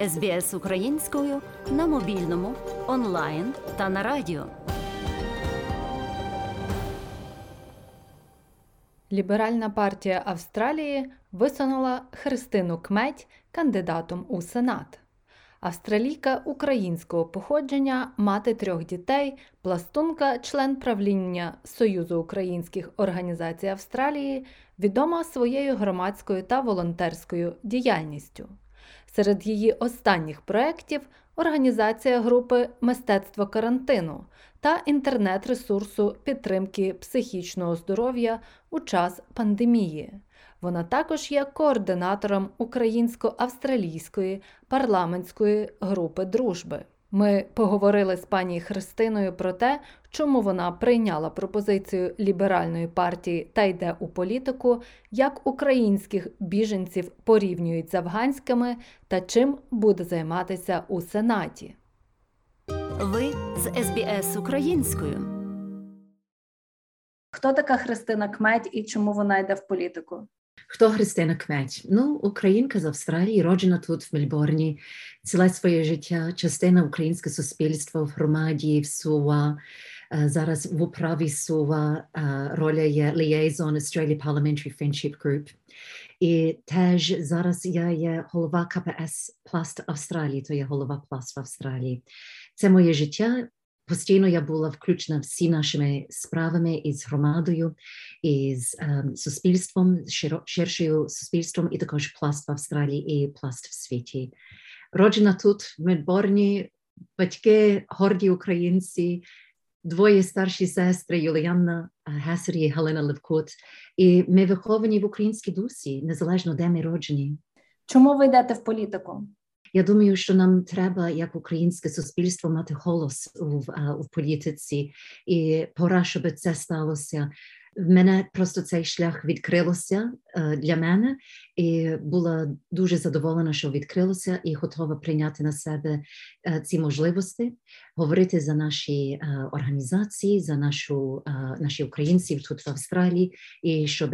СБС українською на мобільному, онлайн та на радіо. Ліберальна партія Австралії висунула Христину Кметь кандидатом у Сенат. Австралійка українського походження, мати трьох дітей, пластунка, член правління Союзу українських організацій Австралії, відома своєю громадською та волонтерською діяльністю. Серед її останніх проєктів організація групи Мистецтво карантину та інтернет-ресурсу підтримки психічного здоров'я у час пандемії. Вона також є координатором українсько-австралійської парламентської групи дружби. Ми поговорили з пані Христиною про те, чому вона прийняла пропозицію ліберальної партії та йде у політику, як українських біженців порівнюють з афганськими та чим буде займатися у Сенаті. Ви з СБС українською. Хто така Христина Кметь і чому вона йде в політику? Хто Христина Кметь? Ну, українка з Австралії, роджена тут в Мельбурні, ціле своє життя, частина українського суспільства в громаді, в СУА. Зараз в управі СУА роля є Liaison Australia Parliamentary Friendship Group. І теж зараз я є голова КПС Пласт Австралії, то є голова Пласт в Австралії. Це моє життя. Постійно я була включена всі нашими справами із громадою, із um, суспільством, ширшою суспільством, і також пласт в Австралії і пласт в світі. Роджена тут в Мельбурні, батьки горді українці, двоє старші сестри Юліанна Гесер і Галина Левкут. І ми виховані в українській дусі, незалежно де ми роджені. Чому ви йдете в політику? Я думаю, що нам треба, як українське суспільство, мати голос у, у політиці, і пора, щоб це сталося. В мене просто цей шлях відкрилося для мене, і була дуже задоволена, що відкрилося, і готова прийняти на себе ці можливості, говорити за наші організації, за нашу наші українців тут в Австралії, і щоб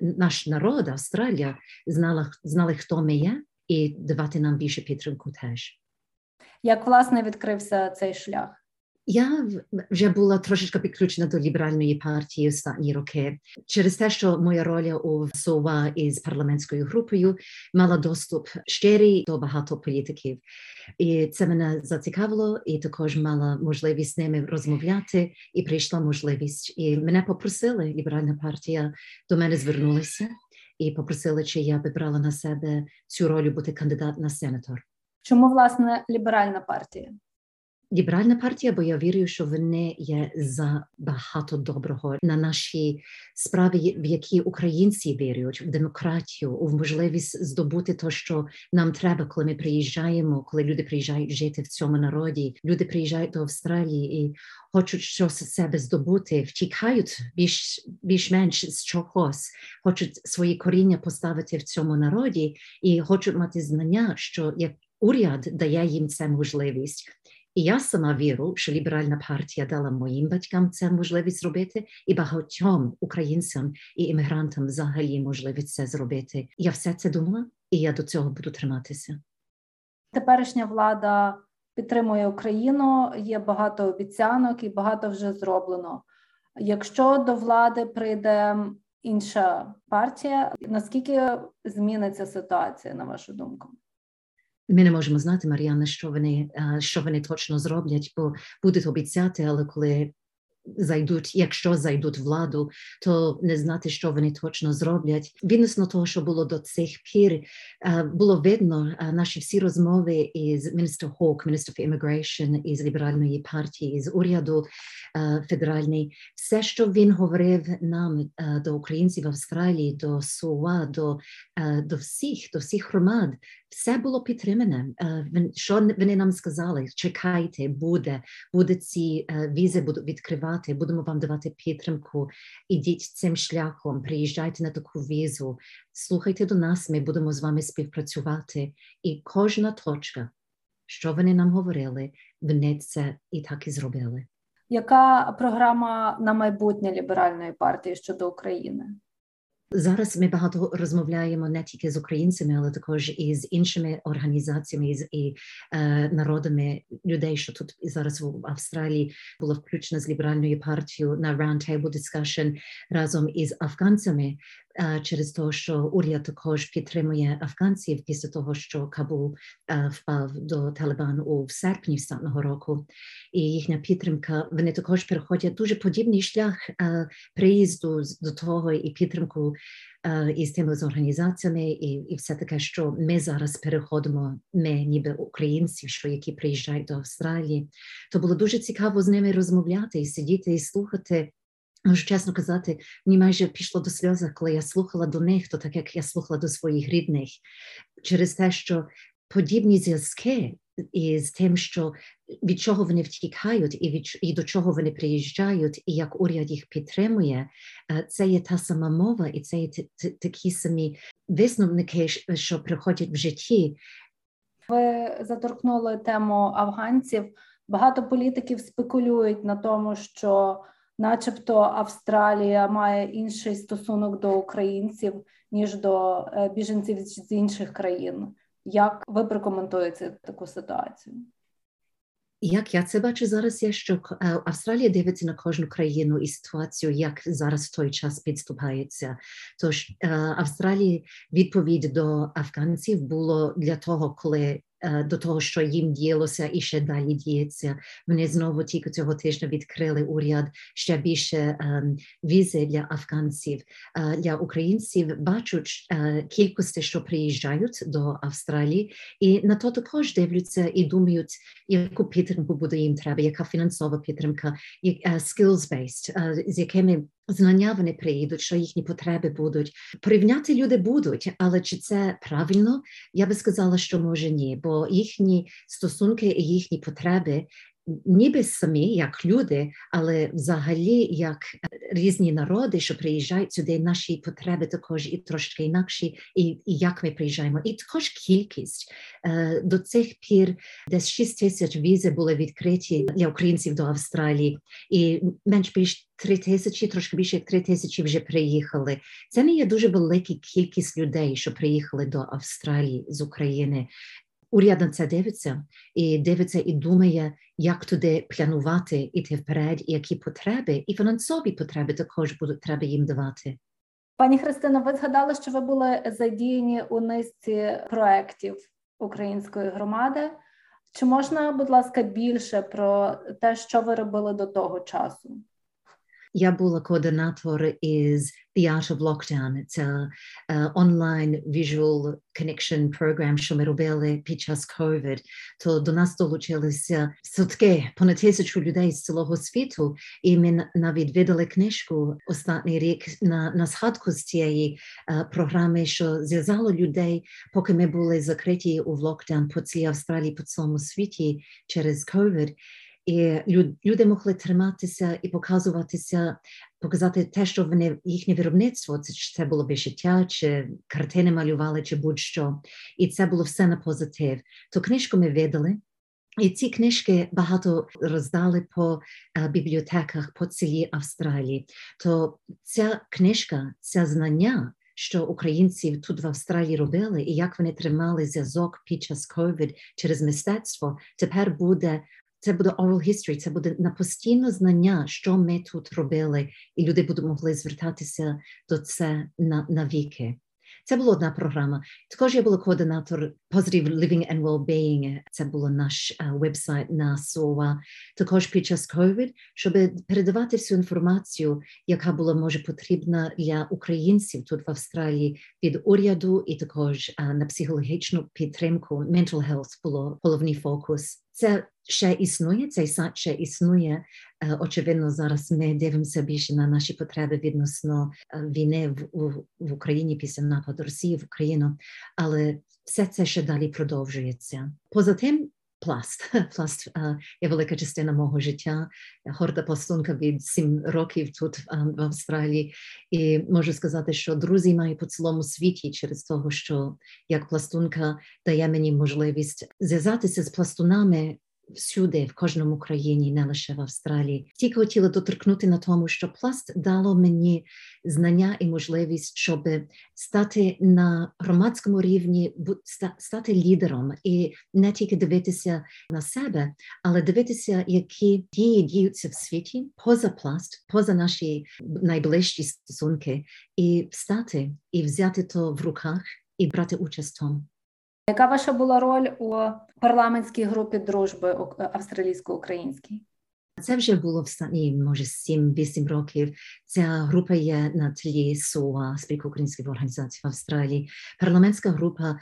наш народ, Австралія, знала знали, хто ми є і давати нам більше підтримку теж. Як власне відкрився цей шлях? Я вже була трошечки підключена до ліберальної партії останні роки через те, що моя роля у СОВА із парламентською групою мала доступ щирий до багато політиків, і це мене зацікавило, і також мала можливість з ними розмовляти. І прийшла можливість, і мене попросили. Ліберальна партія до мене звернулася і попросили, чи я вибрала на себе цю роль бути кандидат на сенатор. Чому власне ліберальна партія? Ліберальна партія, бо я вірю, що вони є за багато доброго на нашій справі, в які українці вірять в демократію, у можливість здобути те, що нам треба, коли ми приїжджаємо, коли люди приїжджають жити в цьому народі. Люди приїжджають до Австралії і хочуть щось себе здобути, втікають більш більш-менш з чогось, хочуть свої коріння поставити в цьому народі і хочуть мати знання, що як уряд дає їм це можливість. І я сама вірю, що ліберальна партія дала моїм батькам це можливість зробити, і багатьом українцям і іммігрантам взагалі можливість це зробити. Я все це думала, і я до цього буду триматися. Теперішня влада підтримує Україну. Є багато обіцянок і багато вже зроблено. Якщо до влади прийде інша партія, наскільки зміниться ситуація, на вашу думку? Ми не можемо знати, Мар'яна, що вони що вони точно зроблять, бо будуть обіцяти, але коли зайдуть, якщо зайдуть владу, то не знати, що вони точно зроблять. Відносно того, що було до цих пір, було видно наші всі розмови із міністр Хок, міністр Immigration, із ліберальної партії, з уряду федеральний, все, що він говорив нам до українців в Австралії, до СУА, до, до всіх, до всіх громад. Все було підтримане. Що вони нам сказали? Чекайте, буде, буде ці візи будуть відкривати, будемо вам давати підтримку. Ідіть цим шляхом, приїжджайте на таку візу, слухайте до нас, ми будемо з вами співпрацювати. І кожна точка, що вони нам говорили, вони це і так і зробили. Яка програма на майбутнє ліберальної партії щодо України? Зараз ми багато розмовляємо не тільки з українцями, але також і з іншими організаціями і, і е, народами людей, що тут зараз в Австралії було включено з ліберальною партією на roundtable discussion разом із афганцями через те, що уряд також підтримує афганців після того, що Кабул е, впав до Талибану у серпні встатного року, і їхня підтримка. Вони також переходять дуже подібний шлях е, приїзду до того і підтримку із тими з організаціями, і і все таке, що ми зараз переходимо, ми, ніби українці, що які приїжджають до Австралії, то було дуже цікаво з ними розмовляти і сидіти і слухати. Можу чесно казати, мені майже пішло до сльози, коли я слухала до них, то так як я слухала до своїх рідних, через те, що подібні зв'язки із тим, що від чого вони втікають, і від і до чого вони приїжджають, і як уряд їх підтримує, це є та сама мова, і це є такі самі висновники, що приходять в житті. Ви заторкнули тему афганців. Багато політиків спекулюють на тому, що, начебто, Австралія має інший стосунок до українців ніж до е, біженців з інших країн. Як ви прокоментуєте таку ситуацію? Як я це бачу зараз, є що Австралія дивиться на кожну країну і ситуацію, як зараз в той час підступається. Тож Австралії відповідь до афганців було для того, коли до того, що їм діялося і ще далі діється. Вони знову тільки цього тижня відкрили уряд ще більше візи для афганців, для українців бачать кількості, що приїжджають до Австралії, і на то також дивляться і думають, яку підтримку буде їм треба, яка фінансова підтримка, skills-based, з якими знання вони приїдуть, що їхні потреби будуть. Порівняти люди будуть, але чи це правильно? Я би сказала, що може ні, бо їхні стосунки і їхні потреби ніби самі, як люди, але взагалі як різні народи, що приїжджають сюди, наші потреби також і трошки інакші, і, і як ми приїжджаємо, і також кількість. До цих пір десь 6 тисяч візи були відкриті для українців до Австралії, і менш більш 3 тисячі, трошки більше як 3 тисячі вже приїхали. Це не є дуже велика кількість людей, що приїхали до Австралії з України уряд на це дивиться і дивиться і думає, як туди планувати іти вперед, і які потреби, і фінансові потреби також будуть треба їм давати. Пані Христино, ви згадали, що ви були задіяні у низці проєктів української громади. Чи можна, будь ласка, більше про те, що ви робили до того часу? Я була координатор із The Art of Lockdown. Це онлайн uh, visual connection program, що ми робили під час COVID. То до нас долучилися сотки, понад тисячу людей з цілого світу, і ми навіть видали книжку останній рік на, на згадку з цієї uh, програми, що зв'язало людей, поки ми були закриті у локдаун по цілій Австралії, по цілому світі через COVID. І люди могли триматися і показуватися, показати те, що вони їхнє виробництво, це чи це було вишиття, чи картини малювали, чи будь-що. І це було все на позитив. То книжку ми видали. І ці книжки багато роздали по uh, бібліотеках по цілій Австралії. То ця книжка, це знання, що українці тут в Австралії робили, і як вони тримали зв'язок під час COVID через мистецтво, тепер буде це буде oral history, це буде на постійне знання, що ми тут робили, і люди будуть могли звертатися до це на, на віки. Це була одна програма. Також я була координатор Positive Living and Wellbeing. Це був наш uh, вебсайт на SOA. Також під час COVID, щоб передавати всю інформацію, яка була може потрібна для українців тут в Австралії від уряду, і також uh, на психологічну підтримку. Mental health було головний фокус. Це ще існує, цей сад ще існує. Очевидно, зараз ми дивимося більше на наші потреби відносно війни в, в Україні після нападу Росії в Україну, але все це ще далі продовжується. Поза тим. Пласт пласт uh, є велика частина мого життя. Горда пластунка від сім років тут uh, в Австралії, і можу сказати, що друзі маю по цілому світі через того, що як пластунка дає мені можливість зв'язатися з пластунами всюди, в кожному країні, не лише в Австралії. Тільки хотіла доторкнути на тому, що пласт дало мені знання і можливість, щоб стати на громадському рівні, стати лідером і не тільки дивитися на себе, але дивитися, які дії діються в світі поза пласт, поза наші найближчі стосунки, і встати і взяти то в руках і брати участь в тому. Яка ваша була роль у парламентській групі дружби австралійсько-українській? Це вже було в стані, може, 7-8 років. Ця група є на тлі СОА, спілка українських організацій в Австралії. Парламентська група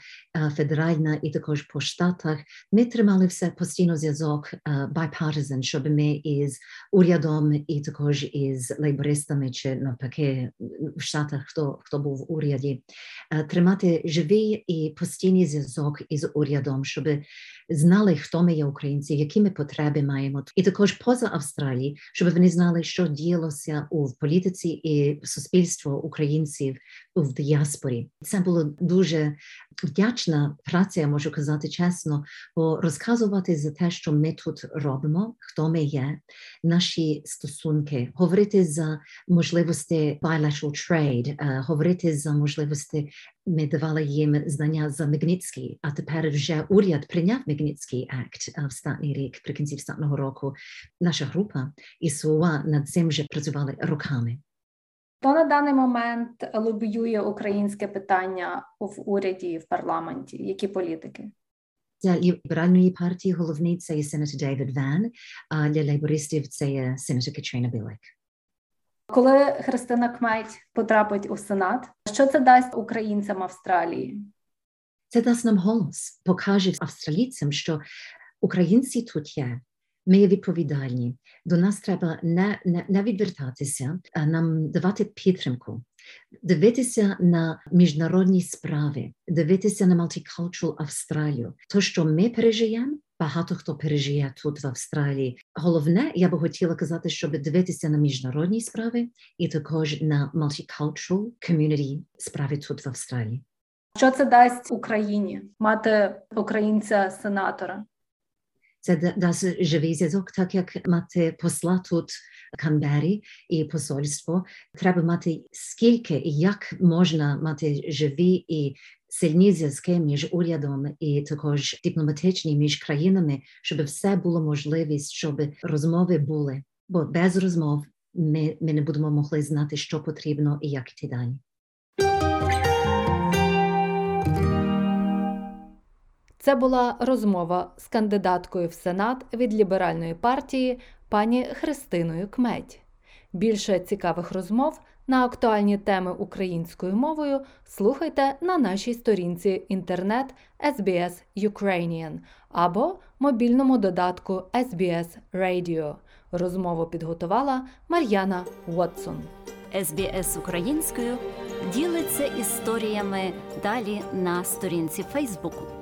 федеральна і також по штатах. Ми тримали все постійно зв'язок bipartisan, щоб ми із урядом і також із лейбористами чи навпаки в Штатах, хто хто був в уряді, тримати живий і постійний зв'язок із урядом, щоб знали, хто ми є українці, які ми потреби маємо, і також поза Австралії, щоб вони знали, що діялося у політиці і суспільство українців в діаспорі. Це було дуже вдячна праця, я можу казати чесно, бо розказувати за те, що ми тут робимо, хто ми є, наші стосунки, говорити за можливості bilateral trade, говорити за можливості ми давали їм знання за Мегніцький, а тепер вже уряд прийняв Мегніцький акт в статний рік, при кінці статного року. Наша група і СУА над цим вже працювали роками. Хто на даний момент лобіює українське питання в уряді в парламенті? Які політики? Для ліберальної партії головний це є сенатор Дейвід Ван, а для лейбористів це є сенатор Катріна Білик. Коли Христина Кметь потрапить у Сенат, що це дасть українцям Австралії? Це дасть нам голос, покаже австралійцям, що українці тут є. Ми є відповідальні. До нас треба не, не, не відвертатися, а нам давати підтримку, дивитися на міжнародні справи, дивитися на Multicultural Австралію. То, що ми пережиємо, багато хто пережиє тут в Австралії. Головне, я би хотіла казати, щоб дивитися на міжнародні справи і також на multicultural community справи тут в Австралії. Що це дасть Україні мати українця-сенатора? Це дасть живий зв'язок, так як мати посла тут Канбері і посольство. Треба мати скільки і як можна мати живі і сильні зв'язки між урядом і також дипломатичні між країнами, щоб все було можливість, щоб розмови були. Бо без розмов ми, ми не будемо могли знати, що потрібно і як йти далі. Це була розмова з кандидаткою в Сенат від ліберальної партії пані Христиною Кметь. Більше цікавих розмов на актуальні теми українською мовою слухайте на нашій сторінці інтернет SBS Ukrainian або мобільному додатку SBS Radio. Розмову підготувала Мар'яна Уотсон. SBS українською ділиться історіями далі на сторінці Фейсбуку.